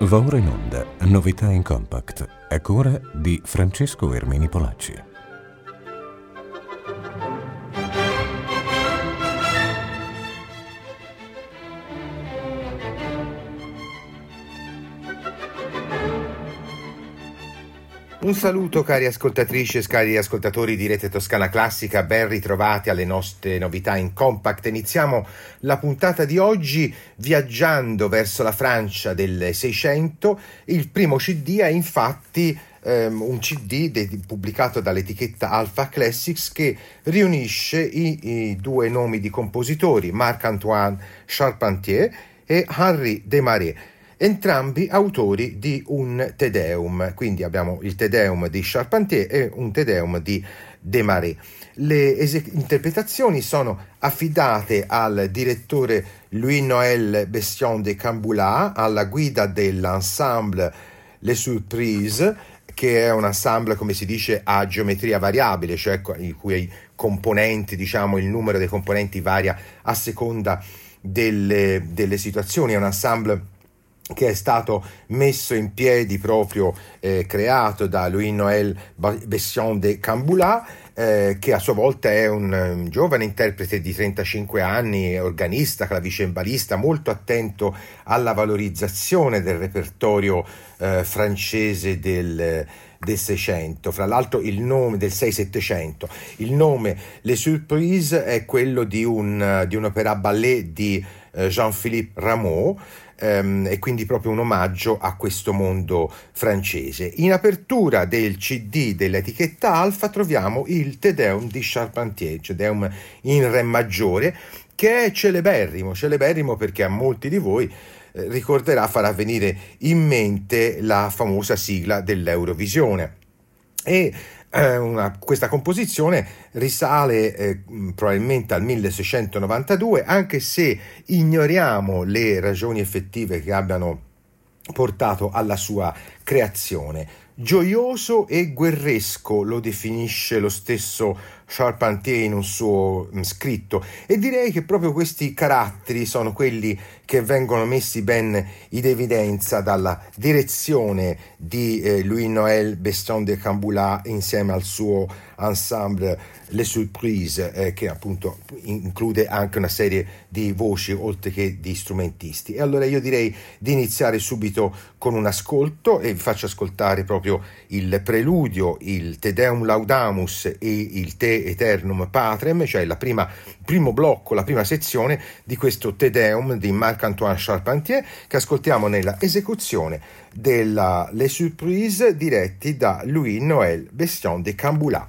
Va ora in onda Novità in Compact, a cura di Francesco Ermini Polacci. Un saluto cari ascoltatrici e cari ascoltatori di Rete Toscana Classica, ben ritrovati alle nostre novità in compact. Iniziamo la puntata di oggi viaggiando verso la Francia del 600. Il primo CD è infatti um, un CD de- pubblicato dall'etichetta Alpha Classics che riunisce i, i due nomi di compositori, Marc-Antoine Charpentier e Henri Desmarais entrambi autori di un Te Deum, quindi abbiamo il Te Deum di Charpentier e un Te Deum di Desmarais. Le ese- interpretazioni sono affidate al direttore Louis-Noël Bestion de Camboulat alla guida dell'ensemble Les Surprises, che è un ensemble, come si dice, a geometria variabile, cioè i cui componenti, diciamo, il numero dei componenti varia a seconda delle, delle situazioni. È un ensemble che è stato messo in piedi proprio eh, creato da Louis-Noël Bession de Camboulat eh, che a sua volta è un, un, giovane interprete di 35 anni, organista, clavicembalista, molto attento alla valorizzazione del repertorio eh, francese del, del 600, fra l'altro il nome del 6-700. Il nome Les Surprises è quello di un, di un opera ballet di eh, Jean-Philippe Rameau, ehm, e quindi proprio un omaggio a questo mondo francese. In apertura del CD dell'etichetta Alfa troviamo il Te Deum di Charpentier, Te Deum in Re maggiore, che è celeberrimo, celeberrimo perché a molti di voi eh, ricorderà, farà venire in mente la famosa sigla dell'Eurovisione. E eh, una, questa composizione risale eh, probabilmente al 1692, anche se ignoriamo le ragioni effettive che abbiano portato alla sua creazione. Gioioso e guerresco lo definisce lo stesso Charpentier in un suo scritto e direi che proprio questi caratteri sono quelli che vengono messi ben in evidenza dalla direzione di eh, Louis-Noël Beston de Camboulat insieme al suo ensemble Les Surprises eh, che appunto include anche una serie di voci oltre che di strumentisti. E allora io direi di iniziare subito con un ascolto e vi faccio ascoltare proprio il preludio, il Te Deum Laudamus e il Te Eternum Patrem, cioè il primo blocco, la prima sezione di questo Te Deum di Marc-Antoine Charpentier che ascoltiamo nella esecuzione della Les Surprises diretti da Louis-Noël Bestion de Camboulat.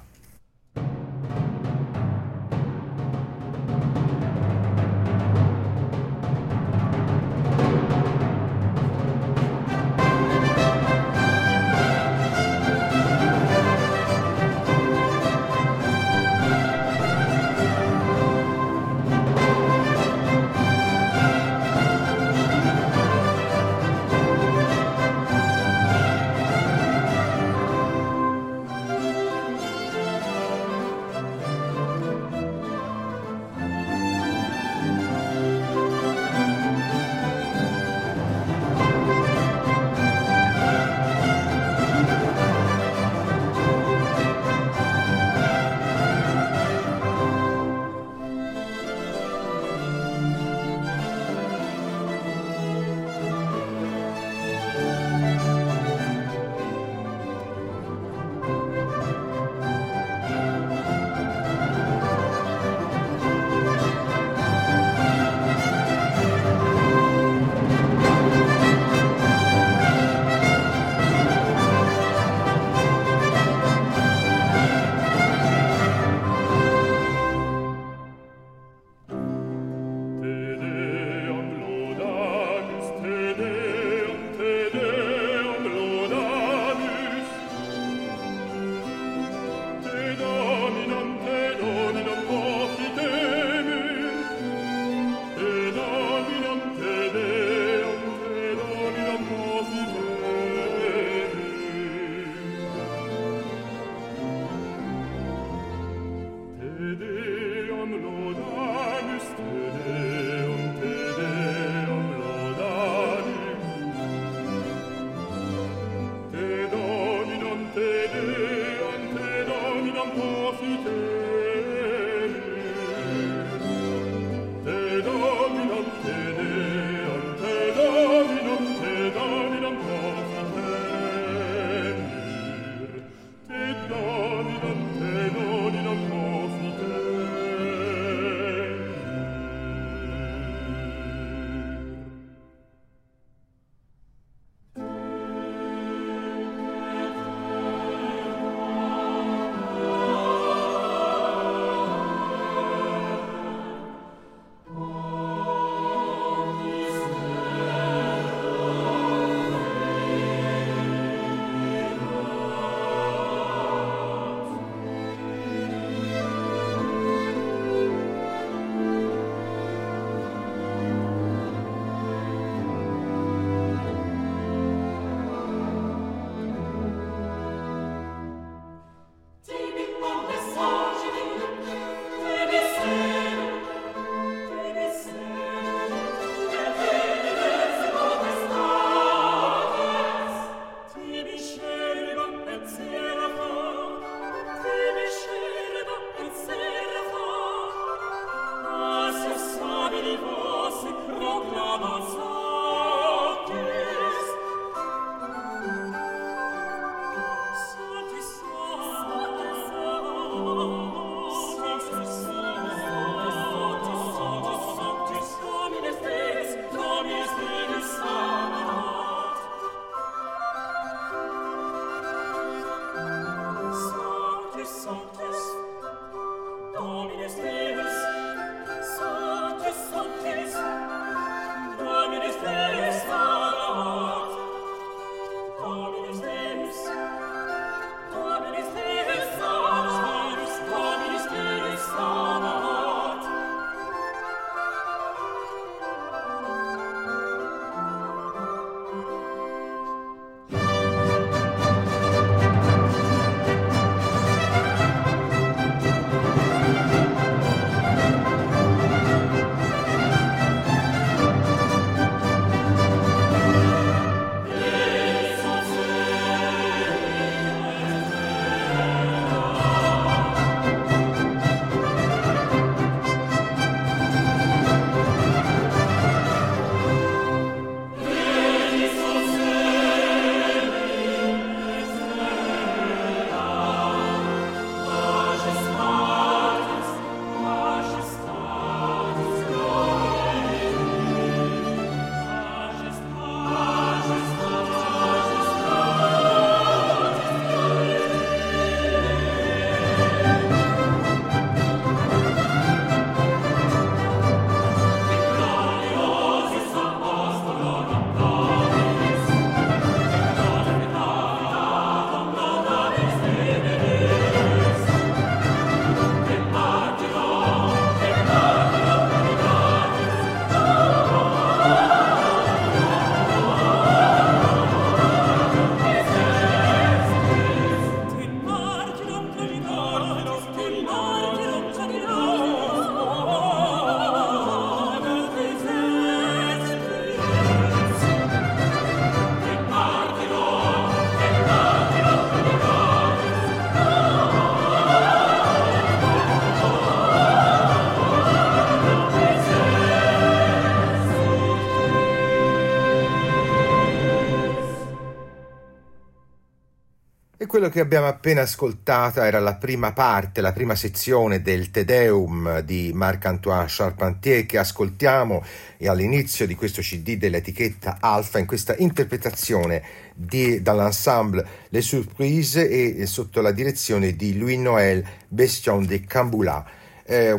Quello che abbiamo appena ascoltato era la prima parte, la prima sezione del Te Deum di Marc-Antoine Charpentier che ascoltiamo all'inizio di questo CD dell'etichetta Alpha in questa interpretazione di, dall'ensemble Les Surprises e, sotto la direzione di Louis-Noël Bestion de Camboulat. Eh,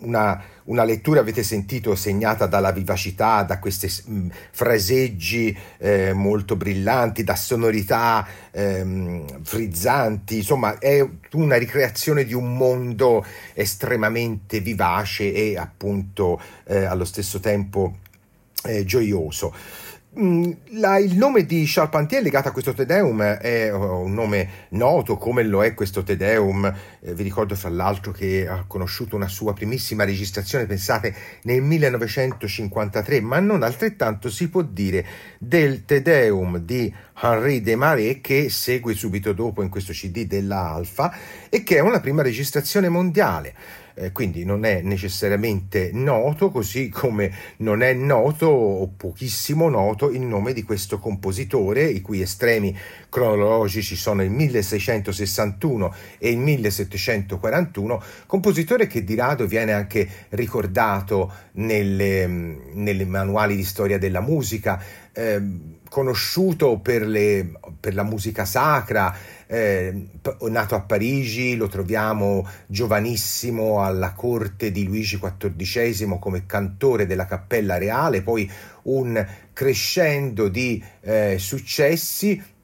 una una lettura, avete sentito, segnata dalla vivacità, da questi mh, fraseggi eh, molto brillanti, da sonorità ehm, frizzanti, insomma è una ricreazione di un mondo estremamente vivace e appunto eh, allo stesso tempo eh, gioioso. Mm, la, il nome di Charpentier legato a questo Te Deum è oh, un nome noto come lo è questo Te Deum. Eh, vi ricordo fra l'altro che ha conosciuto una sua primissima registrazione, pensate, nel 1953, ma non altrettanto si può dire del Te Deum di Henri Desmarais che segue subito dopo in questo CD della Alfa e che è una prima registrazione mondiale eh, quindi non è necessariamente noto, così come non è noto o pochissimo noto il nome di questo compositore, i cui estremi cronologici sono il 1661 e il 1741, compositore che di rado viene anche ricordato nelle, nelle manuali di storia della musica, eh, conosciuto per, le, per la musica sacra, eh, nato a Parigi, lo troviamo giovanissimo alla corte di Luigi XIV come cantore della Cappella Reale, poi un crescendo di eh, successi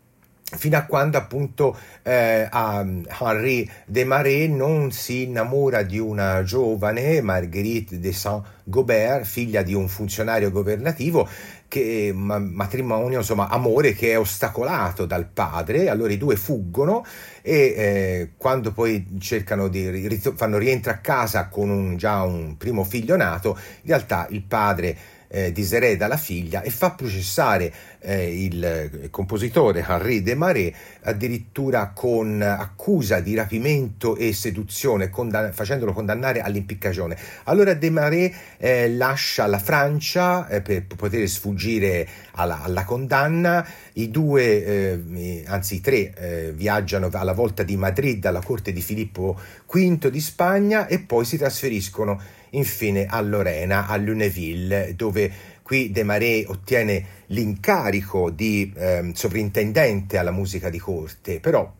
fino a quando appunto eh, Henri Desmarais non si innamora di una giovane Marguerite de Saint-Gobert, figlia di un funzionario governativo, che, ma, matrimonio, insomma, amore che è ostacolato dal padre, allora i due fuggono e eh, quando poi cercano di fanno rientro a casa con un, già un primo figlio nato, in realtà il padre eh, disereda la figlia e fa processare eh, il compositore Henri Desmarais addirittura con accusa di rapimento e seduzione, condann- facendolo condannare all'impiccagione. Allora Desmarais eh, lascia la Francia eh, per poter sfuggire alla, alla, condanna, i due, eh, anzi i tre, eh, viaggiano alla volta di Madrid alla corte di Filippo V di Spagna e poi si trasferiscono infine a Lorena, a Luneville, dove qui Desmarais ottiene l'incarico di eh, sovrintendente alla musica di corte, però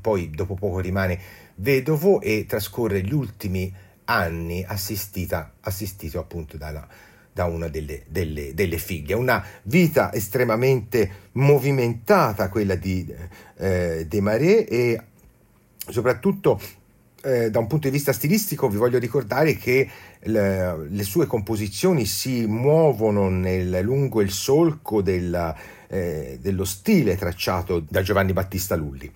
poi dopo poco rimane vedovo e trascorre gli ultimi anni assistita, assistito appunto dalla, da una delle, delle, delle, figlie. Una vita estremamente movimentata quella di eh, Desmarais e soprattutto eh, da un punto di vista stilistico vi voglio ricordare che le, le sue composizioni si muovono nel, lungo il solco della, eh, dello stile tracciato da Giovanni Battista Lulli.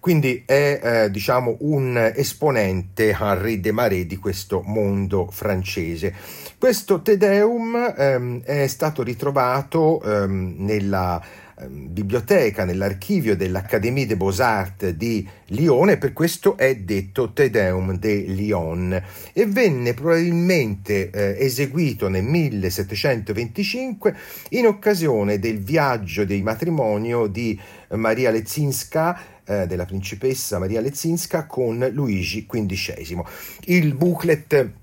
Quindi è eh, diciamo un esponente Henri Desmarais di questo mondo francese. Questo Te Deum ehm, è stato ritrovato ehm, nella biblioteca, nell'archivio dell'Académie des Beaux-Arts di Lione, per questo è detto Te Deum de Lyon e venne probabilmente eh, eseguito nel 1725 in occasione del viaggio di matrimonio di Maria Lezinska eh, della principessa Maria Lezinska con Luigi XV. Il booklet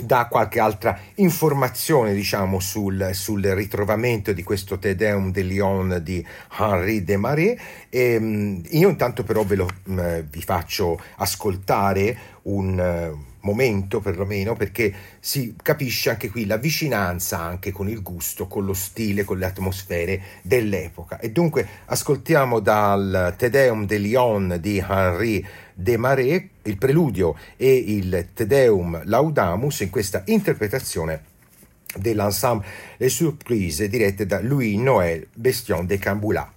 dà qualche altra informazione diciamo sul, sul, ritrovamento di questo Te Deum de Lyon di Henri Desmarais. E, ehm, io intanto però ve lo mh, vi faccio ascoltare un uh, momento perlomeno perché si capisce anche qui la vicinanza anche con il gusto, con lo stile, con le atmosfere dell'epoca e dunque ascoltiamo dal Te Deum de Lyon di Henri Desmarais il preludio e il Te Deum Laudamus in questa interpretazione dell'ensemble Les Surprises dirette da Louis-Noël Bestion de Camboulat.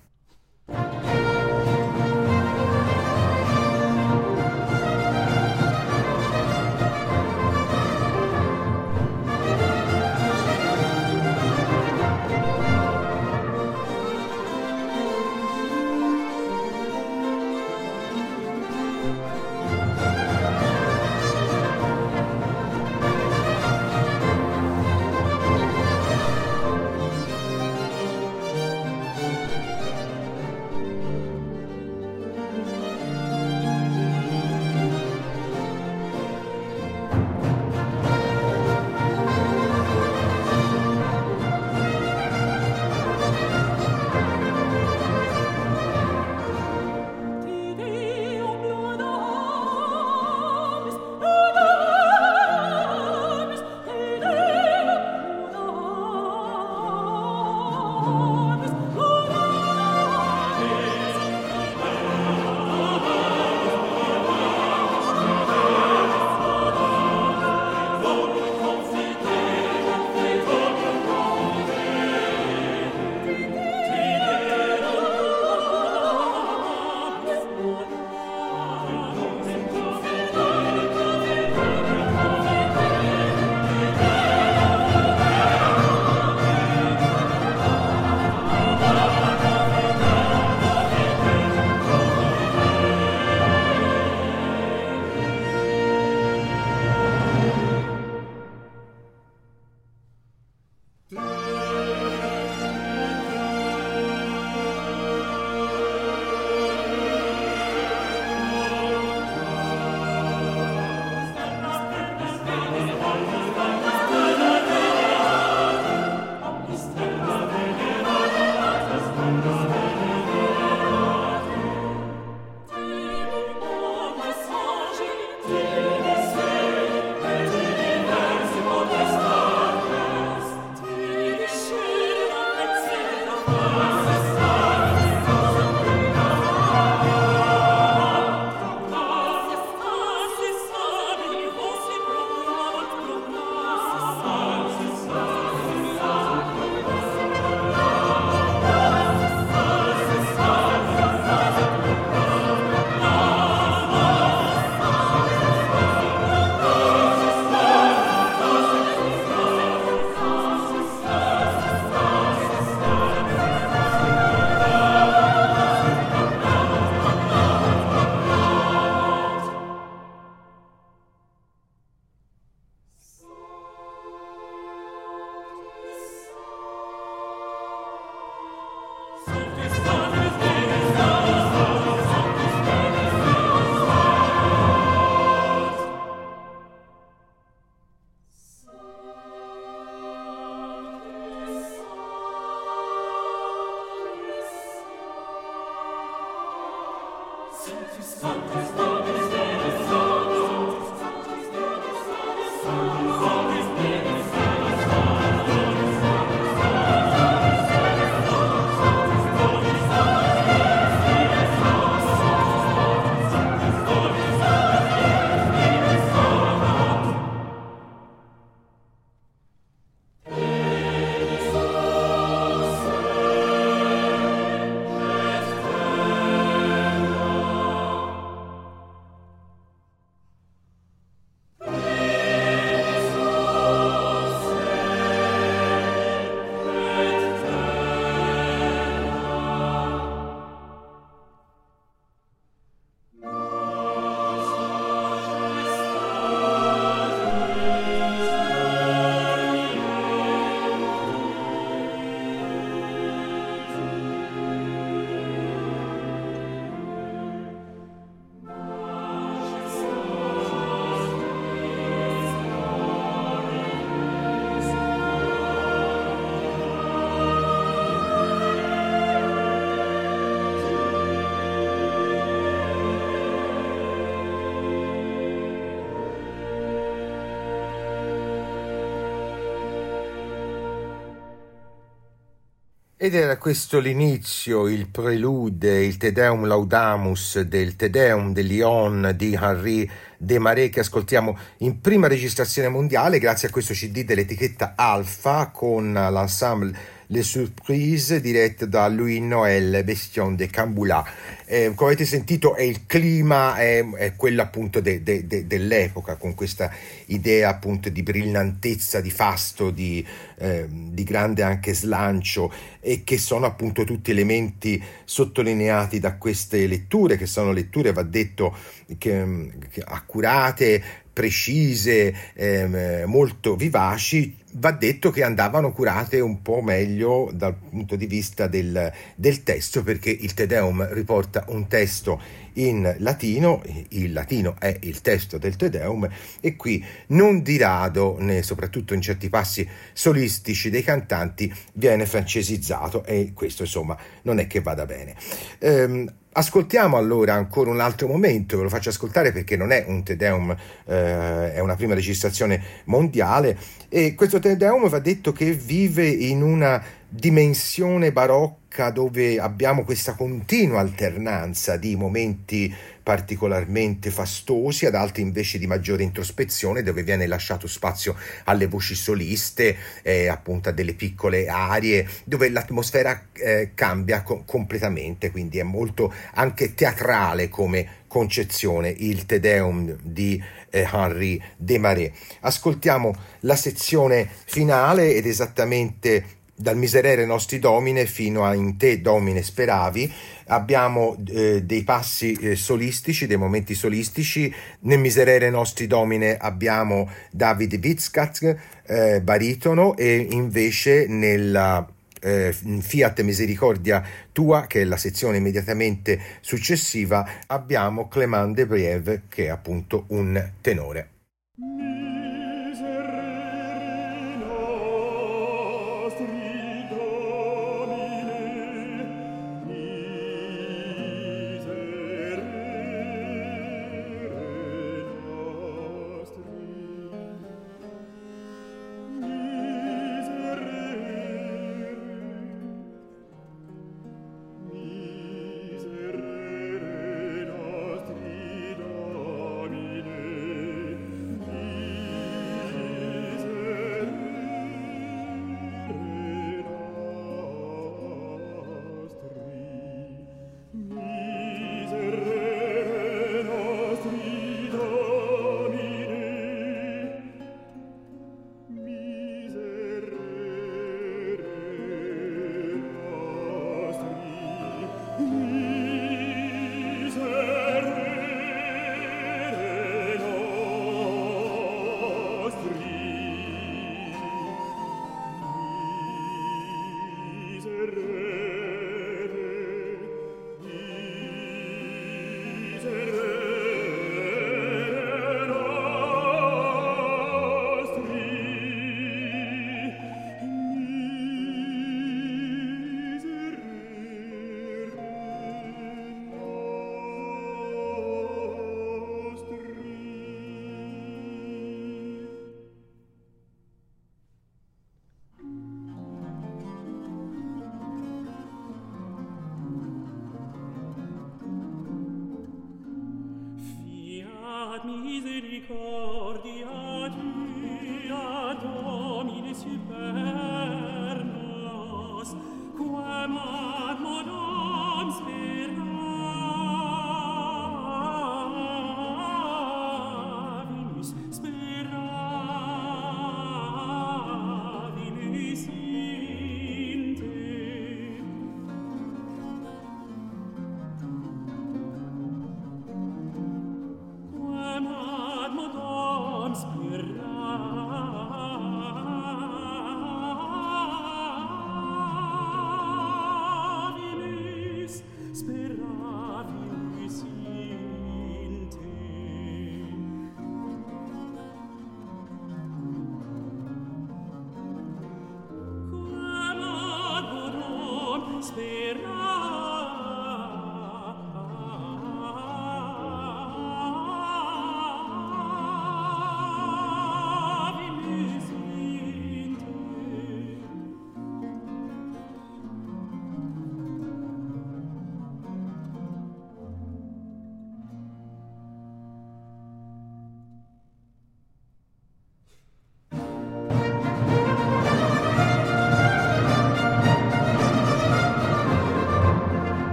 Ed era questo l'inizio, il prelude, il Te Deum Laudamus del Te Deum de Lyon di Henri Desmarais che ascoltiamo in prima registrazione mondiale. Grazie a questo CD dell'etichetta Alpha con l'ensemble le Surprises dirette da Louis Noël Bestion de Camboula. Eh, come avete sentito è il clima, è, è quello appunto de, de, de, dell'epoca, con questa idea appunto di brillantezza, di fasto, di, eh, di grande anche slancio e che sono appunto tutti elementi sottolineati da queste letture, che sono letture, va detto, che, che accurate, precise, ehm, molto vivaci, va detto che andavano curate un po' meglio dal punto di vista del, del testo, perché il Te Deum riporta un testo in latino, il latino è il testo del Te Deum e qui non di rado, né soprattutto in certi passi solistici dei cantanti, viene francesizzato e questo insomma non è che vada bene. Ehm, Ascoltiamo allora ancora un altro momento, ve lo faccio ascoltare perché non è un Te Deum, eh, è una prima registrazione mondiale. E questo Te Deum va detto che vive in una dimensione barocca dove abbiamo questa continua alternanza di momenti particolarmente fastosi, ad altri invece di maggiore introspezione, dove viene lasciato spazio alle voci soliste, eh, appunto a delle piccole arie, dove l'atmosfera eh, cambia co- completamente, quindi è molto anche teatrale come concezione, il Te Deum di eh, Henri Desmarais. Ascoltiamo la sezione finale ed esattamente dal Miserere Nostri Domine fino a In Te Domine Speravi. Abbiamo eh, dei passi eh, solistici, dei momenti solistici. Nel Miserere Nostri Domine abbiamo David Witzkat, eh, baritono, e invece nella eh, Fiat Misericordia Tua, che è la sezione immediatamente successiva, abbiamo Clément de Brieve, che è appunto un tenore.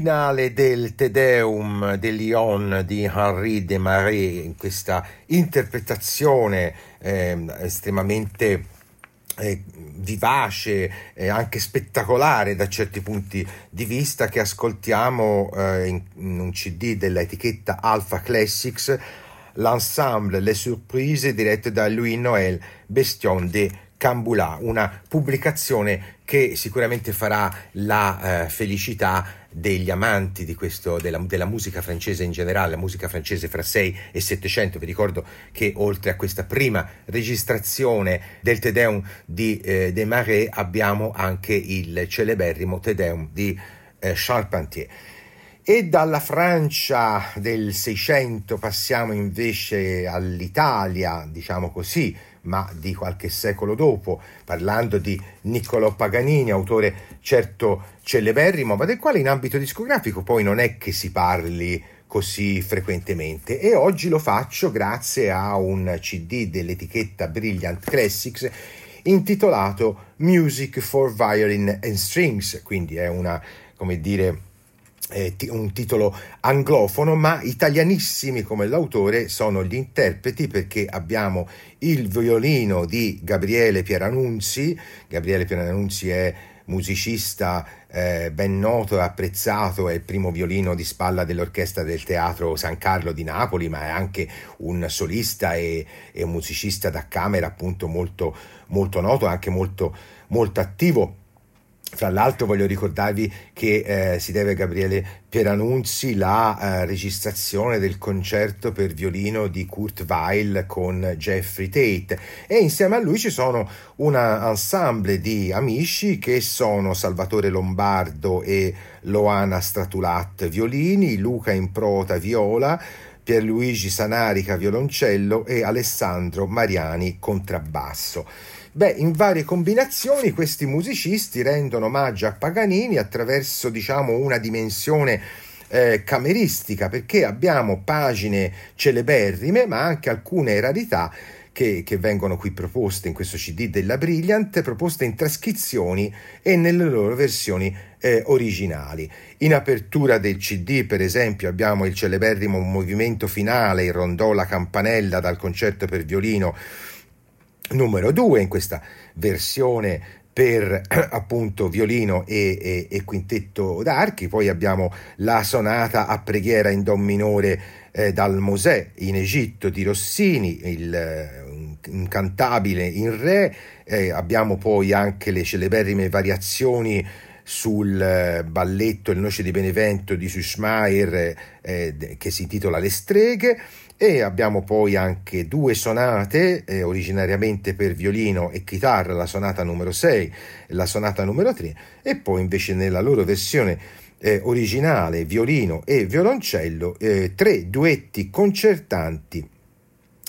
Finale del Te Deum de Lyon di Henri Desmarais, in questa interpretazione eh, estremamente eh, vivace e anche spettacolare da certi punti di vista che ascoltiamo eh, in, in, un CD dell'etichetta Alpha Classics, l'ensemble Les Surprises dirette da Louis Noël Bestion de Cambulà, una pubblicazione che sicuramente farà la eh, felicità degli amanti di questo, della, della, musica francese in generale, la musica francese fra 6 e 700. Vi ricordo che oltre a questa prima registrazione del Te Deum di eh, Desmarais abbiamo anche il celeberrimo Te Deum di eh, Charpentier. E dalla Francia del 600 passiamo invece all'Italia, diciamo così, ma di qualche secolo dopo, parlando di Niccolò Paganini, autore certo celeberrimo, ma del quale in ambito discografico poi non è che si parli così frequentemente. E oggi lo faccio grazie a un CD dell'etichetta Brilliant Classics intitolato Music for Violin and Strings, quindi è una, come dire, un titolo anglofono, ma italianissimi come l'autore sono gli interpreti perché abbiamo il violino di Gabriele Pieranunzi. Gabriele Pieranunzi è musicista eh, ben noto e apprezzato, è il primo violino di spalla dell'orchestra del Teatro San Carlo di Napoli, ma è anche un solista e, e un musicista da camera appunto molto, molto noto, anche molto, molto attivo fra l'altro voglio ricordarvi che eh, si deve a Gabriele Pieranunzi la eh, registrazione del concerto per violino di Kurt Weill con Jeffrey Tate e insieme a lui ci sono un ensemble di amici che sono Salvatore Lombardo e Loana Stratulat violini, Luca Improta viola, Pierluigi Sanarica violoncello e Alessandro Mariani contrabbasso. Beh, in varie combinazioni questi musicisti rendono omaggio a Paganini attraverso, diciamo, una dimensione eh, cameristica, perché abbiamo pagine celeberrime, ma anche alcune rarità che, che, vengono qui proposte in questo CD della Brilliant, proposte in trascrizioni e nelle loro versioni eh, originali. In apertura del CD, per esempio, abbiamo il celeberrimo movimento finale, il rondò La campanella dal concerto per violino numero 2 in questa versione per appunto violino e, e, e, quintetto d'archi, poi abbiamo la sonata a preghiera in do minore eh, dal Mosè in Egitto di Rossini, il incantabile in re, eh, abbiamo poi anche le celeberrime variazioni sul eh, balletto Il Noce di Benevento di Suschmeier eh, che si intitola Le streghe e abbiamo poi anche due sonate eh, originariamente per violino e chitarra, la sonata numero 6 e la sonata numero 3 e poi invece nella loro versione eh, originale violino e violoncello eh, tre duetti concertanti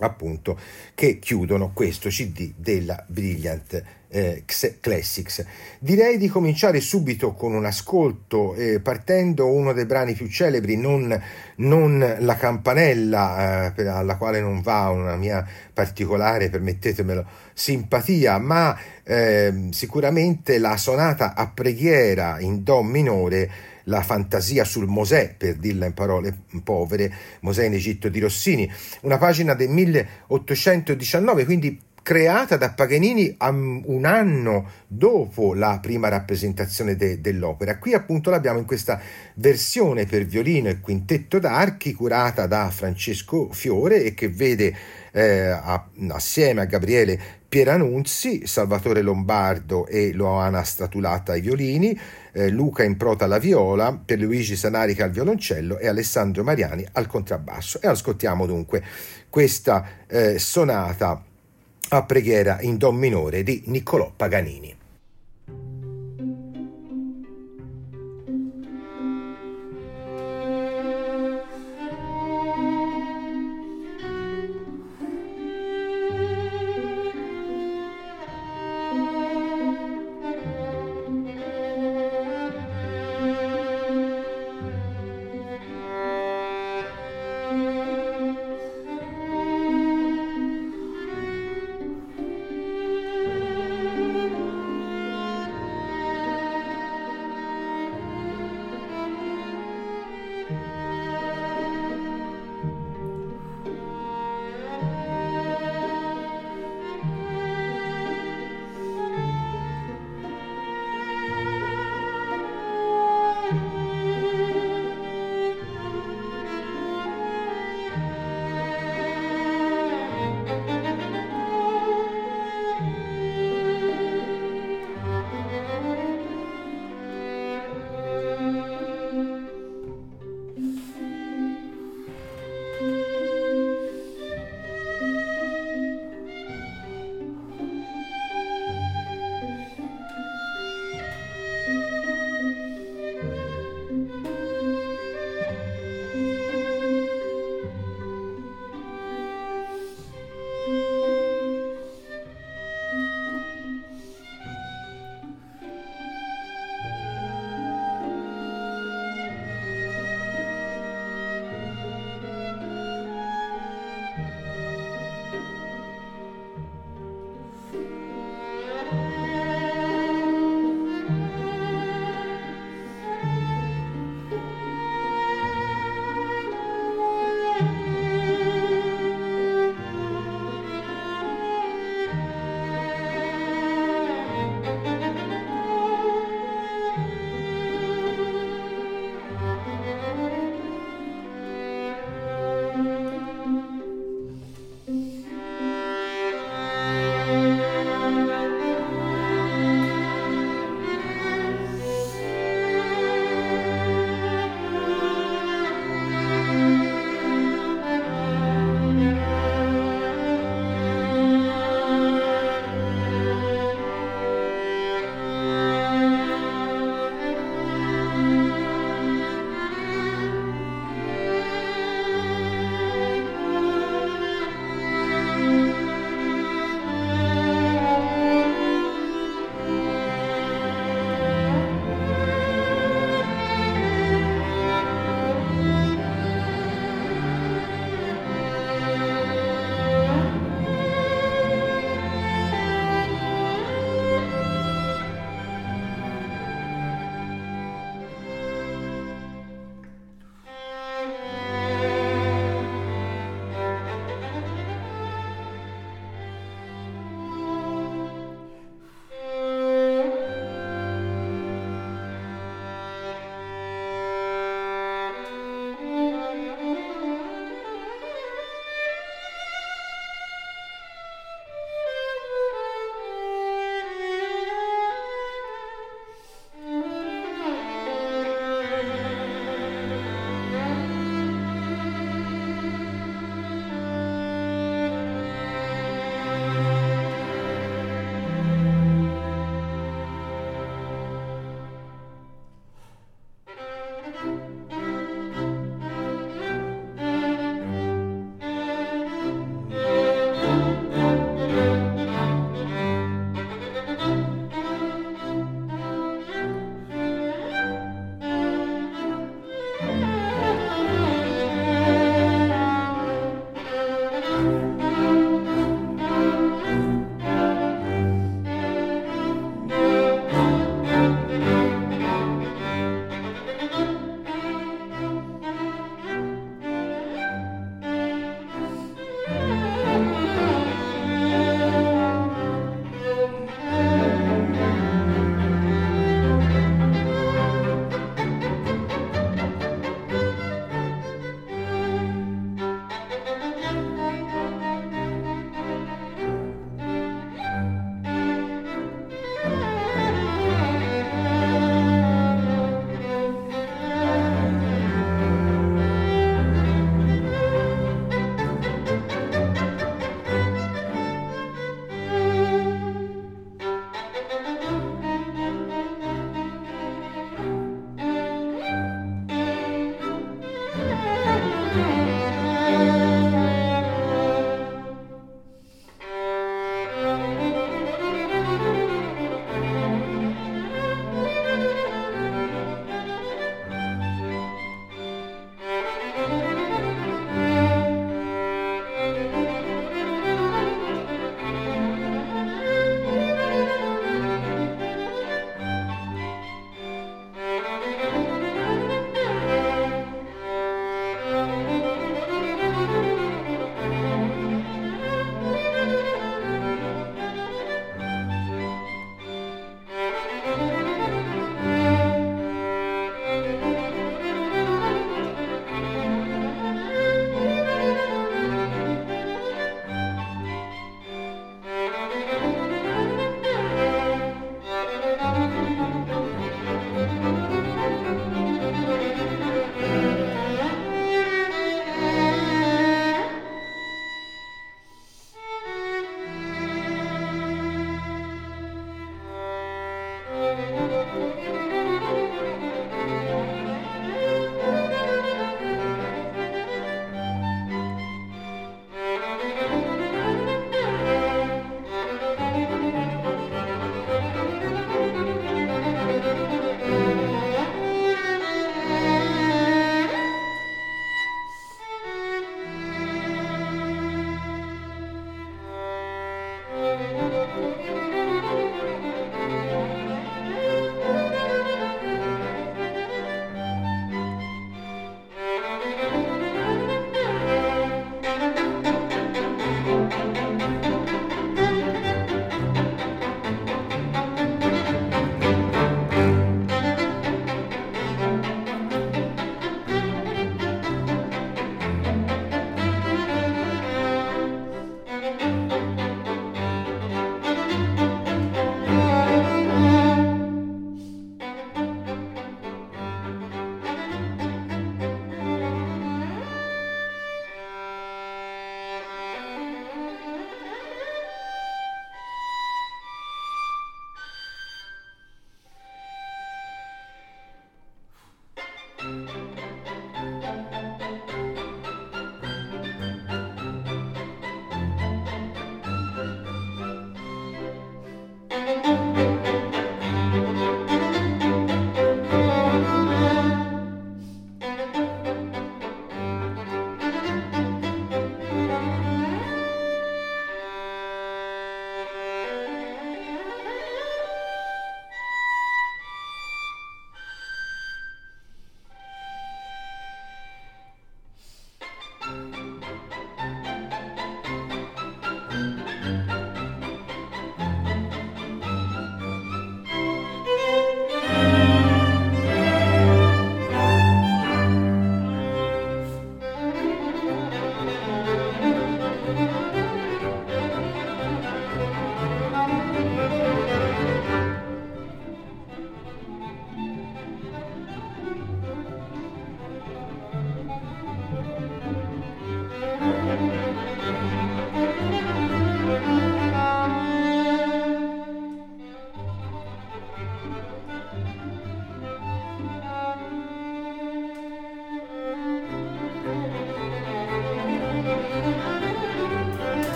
appunto che chiudono questo CD della Brilliant eh, Classics. Direi di cominciare subito con un ascolto, eh, partendo uno dei brani più celebri, non, non la campanella, eh, alla quale non va una mia particolare, permettetemelo, simpatia, ma ehm, sicuramente la sonata a preghiera in Do minore la fantasia sul Mosè, per dirla in parole povere, Mosè in Egitto di Rossini, una pagina del 1819, quindi creata da Paganini un anno dopo la prima rappresentazione de, dell'opera. Qui appunto l'abbiamo in questa versione per violino e quintetto d'archi curata da Francesco Fiore e che vede eh, a, assieme a Gabriele Pieranunzi, Salvatore Lombardo e Loana Stratulata ai violini, eh, Luca Improta alla viola, Pierluigi Sanarica al violoncello e Alessandro Mariani al contrabbasso. E ascoltiamo dunque questa eh, sonata a preghiera in Do minore di Niccolò Paganini.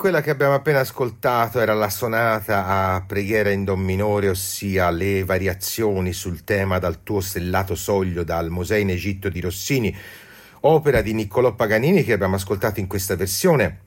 Quella che abbiamo appena ascoltato era la sonata a preghiera in do minore, ossia le variazioni sul tema dal tuo stellato soglio dal Mosè in Egitto di Rossini, opera di Niccolò Paganini che abbiamo ascoltato in questa versione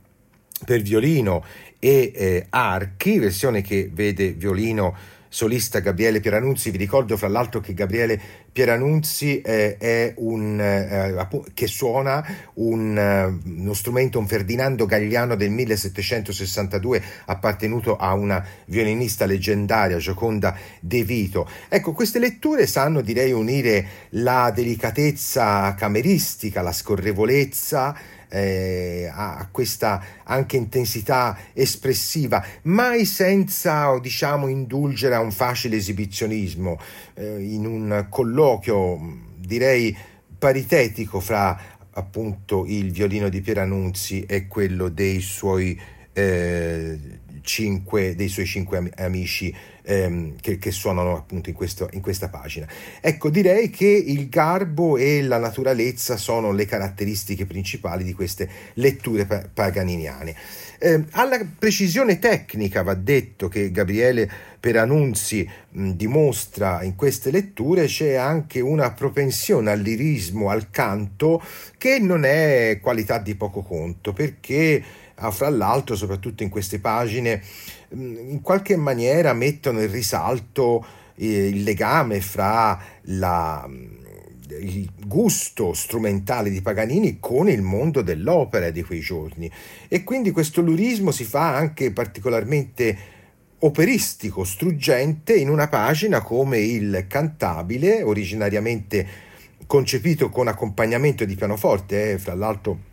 per violino e eh, archi, versione che vede violino solista Gabriele Pieranunzi. Vi ricordo fra l'altro che Gabriele Pieranunzi eh, è un, eh, che suona un, uh, uno strumento, un Ferdinando Gagliano del 1762, appartenuto a una violinista leggendaria, Gioconda De Vito. Ecco, queste letture sanno, direi, unire la delicatezza cameristica, la scorrevolezza eh, ha questa anche intensità espressiva, mai senza diciamo indulgere a un facile esibizionismo, eh, in un colloquio direi paritetico fra appunto il violino di Pieranunzi e quello dei suoi eh, cinque, dei suoi cinque amici ehm, che, che, suonano appunto in, questo, in, questa pagina. Ecco, direi che il garbo e la naturalezza sono le caratteristiche principali di queste letture paganiniane. Eh, alla precisione tecnica va detto che Gabriele Peranunzi mh, dimostra in queste letture c'è anche una propensione al lirismo, al canto, che non è qualità di poco conto, perché ah, fra l'altro, soprattutto in queste pagine, in qualche maniera mettono in risalto eh, il legame fra la, il gusto strumentale di Paganini con il mondo dell'opera di quei giorni. E quindi questo lurismo si fa anche particolarmente operistico, struggente in una pagina come il cantabile, originariamente concepito con accompagnamento di pianoforte, eh, fra l'altro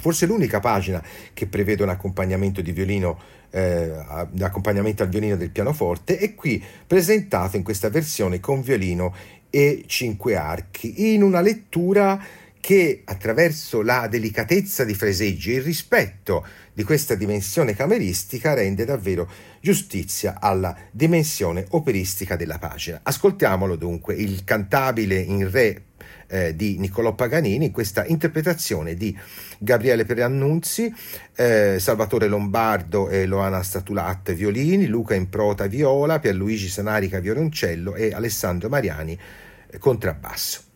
forse l'unica pagina che prevede un accompagnamento di violino eh, accompagnamento al violino del pianoforte e qui presentato in questa versione con violino e cinque archi in una lettura che attraverso la delicatezza di fraseggi e il rispetto di questa dimensione cameristica rende davvero giustizia alla dimensione operistica della pagina. Ascoltiamolo dunque, il cantabile in re eh, di Niccolò Paganini, questa interpretazione di Gabriele Perannunzi, eh, Salvatore Lombardo e Loana Statulat violini, Luca Improta viola, Pierluigi Sanarica violoncello e Alessandro Mariani eh, contrabbasso.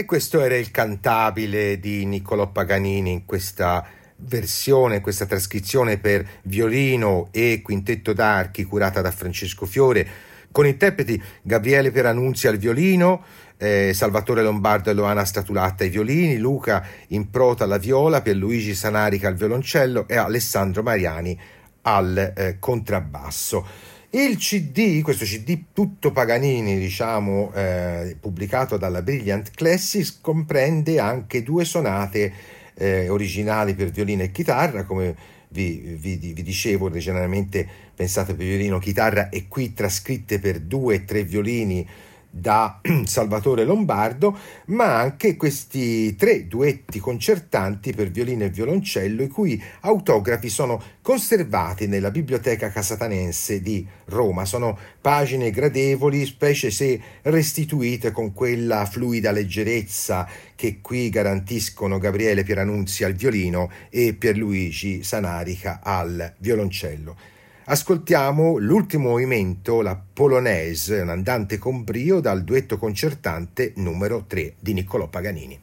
E questo era il cantabile di Niccolò Paganini in questa versione, questa trascrizione per violino e quintetto d'archi curata da Francesco Fiore, con interpreti Gabriele Peranunzi al violino, eh, Salvatore Lombardo e Loana Statulatta ai violini, Luca Improta alla viola, Pierluigi Sanarica al violoncello e Alessandro Mariani al eh, contrabbasso. Il CD, questo CD tutto Paganini, diciamo, eh, pubblicato dalla Brilliant Classics, comprende anche due sonate eh, originali per violino e chitarra, come vi, vi, vi, dicevo originariamente pensate per violino e chitarra e qui trascritte per due e tre violini da Salvatore Lombardo, ma anche questi tre duetti concertanti per violino e violoncello, i cui autografi sono conservati nella Biblioteca Casatanense di Roma. Sono pagine gradevoli, specie se restituite con quella fluida leggerezza che qui garantiscono Gabriele Pieranunzi al violino e Pierluigi Sanarica al violoncello. Ascoltiamo l'ultimo movimento, la Polonaise, un andante con brio dal duetto concertante numero 3 di Niccolò Paganini.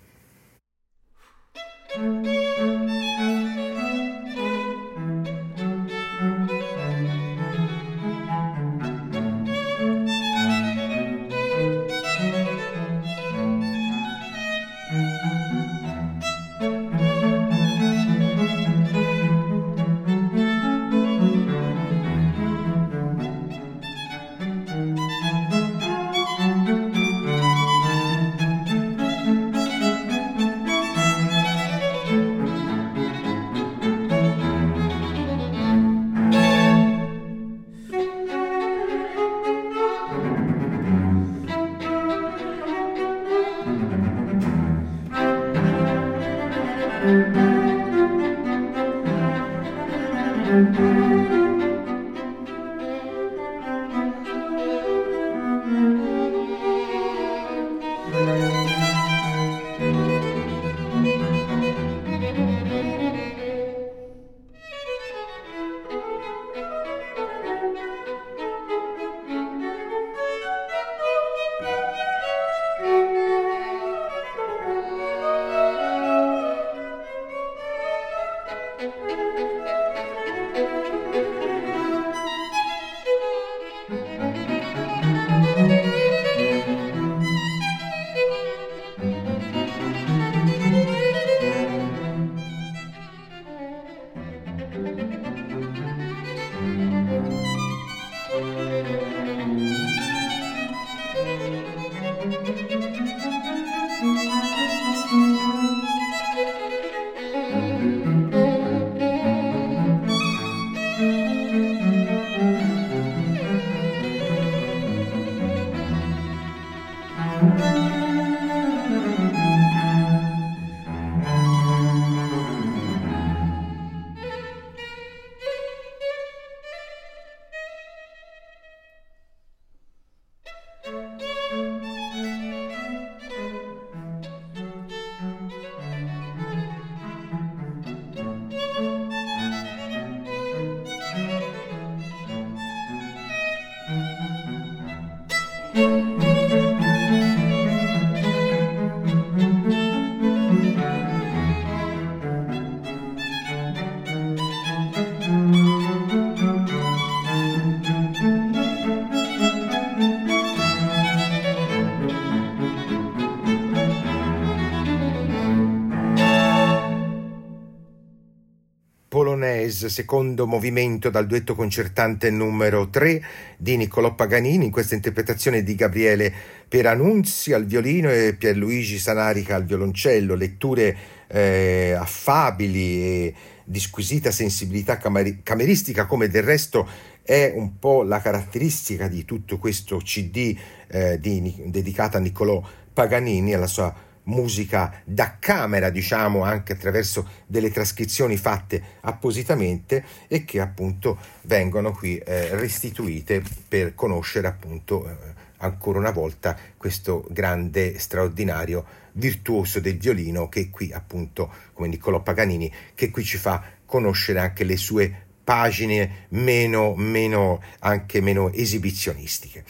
Secondo movimento dal duetto concertante numero 3 di Niccolò Paganini, in questa interpretazione di Gabriele Peranunzi al violino e Pierluigi Sanarica al violoncello, letture eh, affabili e di squisita sensibilità cameri- cameristica, come del resto è un po' la caratteristica di tutto questo CD eh, di, dedicato a Niccolò Paganini, alla sua musica da camera, diciamo, anche attraverso delle trascrizioni fatte appositamente e che appunto vengono qui eh, restituite per conoscere appunto eh, ancora una volta questo grande, straordinario virtuoso del violino che qui appunto, come Niccolò Paganini, che qui ci fa conoscere anche le sue pagine meno, meno, anche meno esibizionistiche.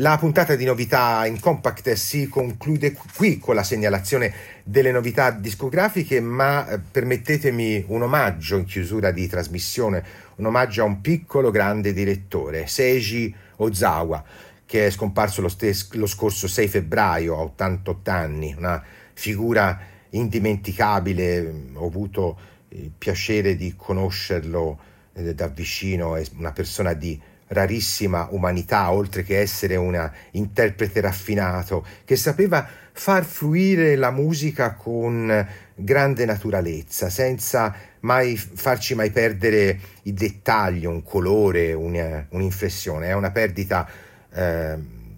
La puntata di novità in compact si conclude qui con la segnalazione delle novità discografiche, ma eh, permettetemi un omaggio in chiusura di trasmissione, un omaggio a un piccolo grande direttore, Seiji Ozawa, che è scomparso lo, stes- lo scorso 6 febbraio a 88 anni, una figura indimenticabile, ho avuto il piacere di conoscerlo eh, da vicino, è una persona di rarissima umanità, oltre che essere un interprete raffinato, che sapeva far fluire la musica con grande naturalezza, senza mai farci mai perdere il dettaglio, un colore, un, un'inflessione. È una perdita eh,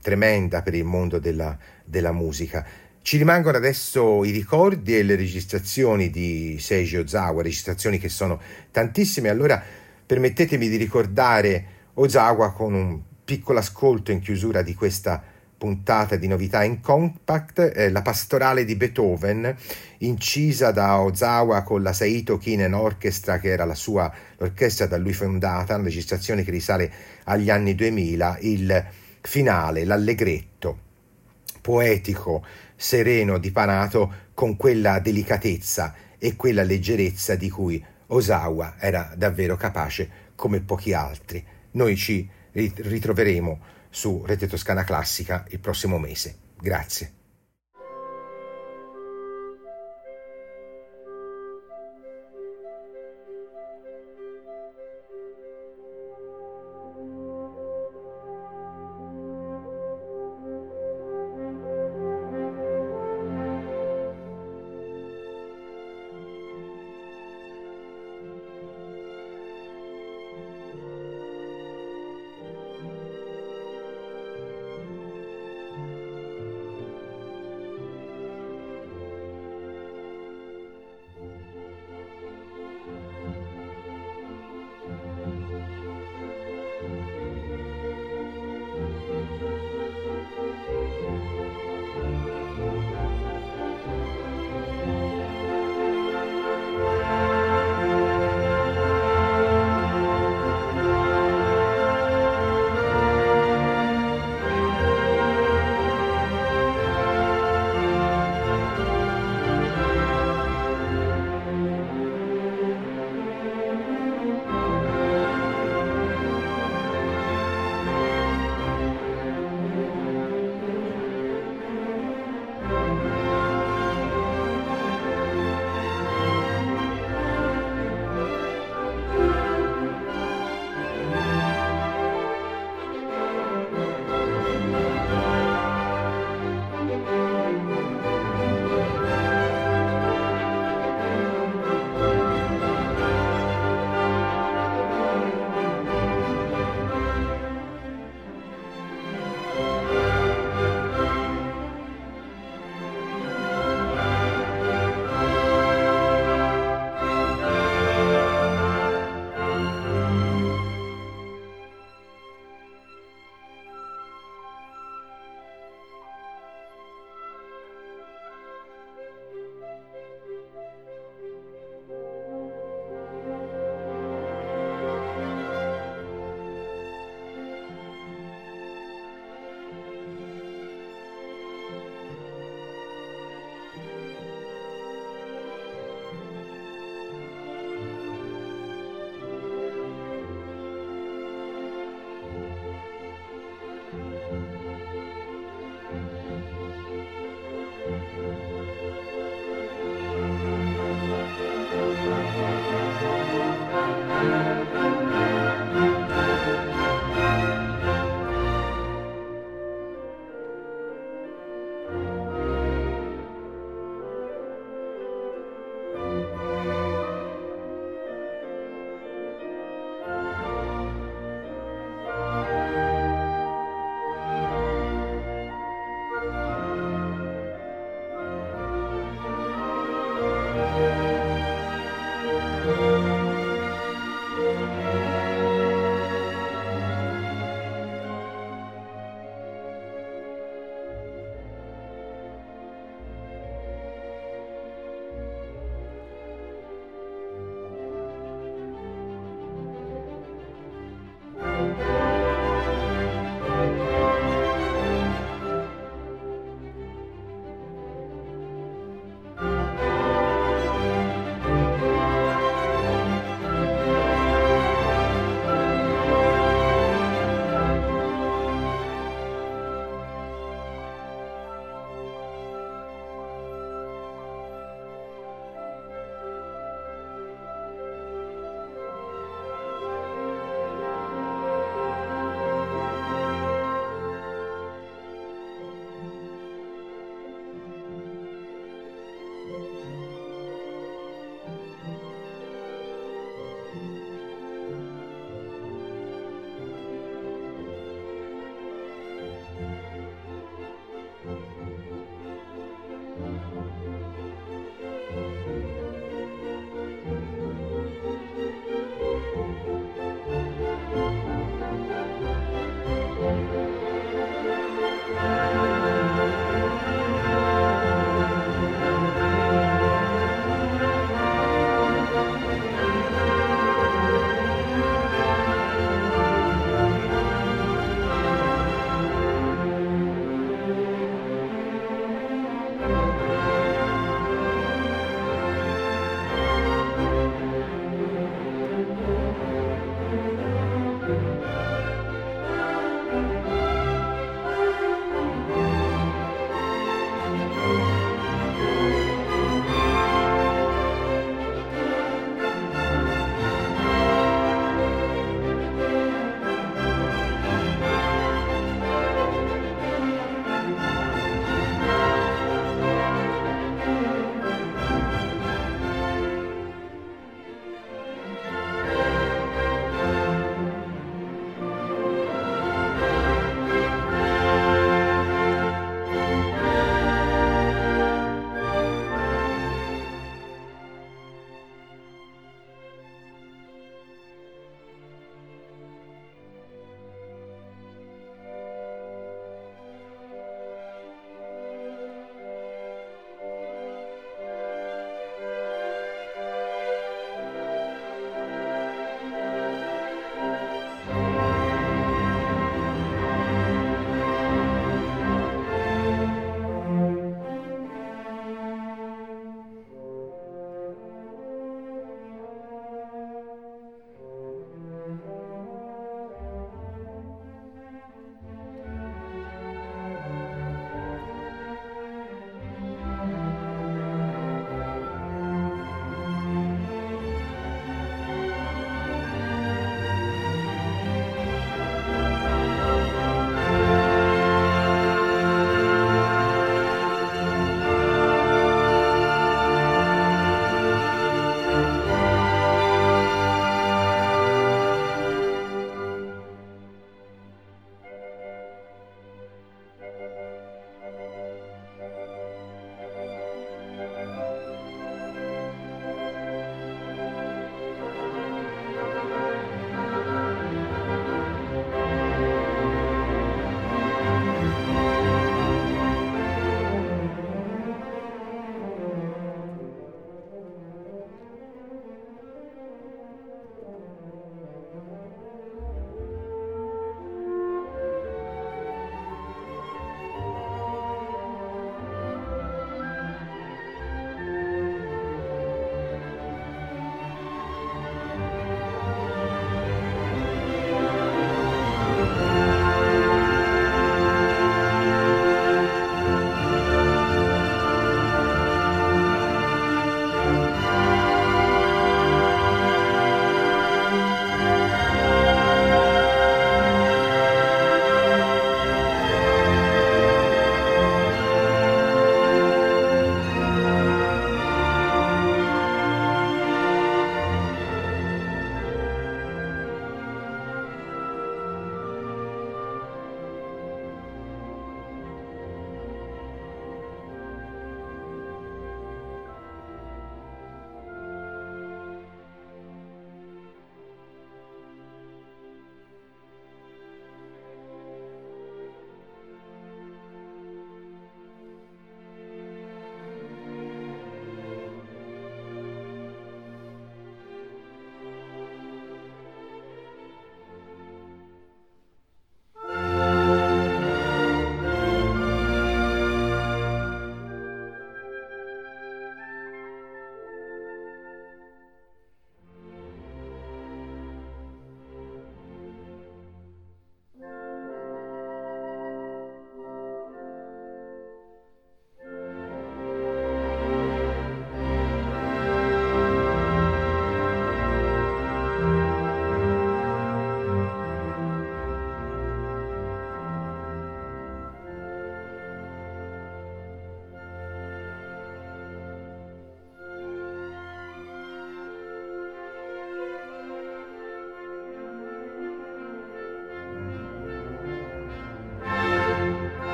tremenda per il mondo della, della musica. Ci rimangono adesso i ricordi e le registrazioni di Seiji Ozawa, registrazioni che sono tantissime, allora permettetemi di ricordare Ozawa con un piccolo ascolto in chiusura di questa puntata di novità in compact, eh, la pastorale di Beethoven, incisa da Ozawa con la Saito Kinen Orchestra, che era la sua, l'orchestra da lui fondata, una registrazione che risale agli anni 2000, il finale, l'allegretto poetico, sereno, dipanato, con quella delicatezza e quella leggerezza di cui Osawa era davvero capace come pochi altri. Noi ci ritroveremo su Rete Toscana Classica il prossimo mese. Grazie.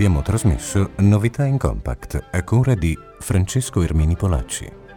Abbiamo trasmesso Novità in Compact a cura di Francesco Ermini Polacci.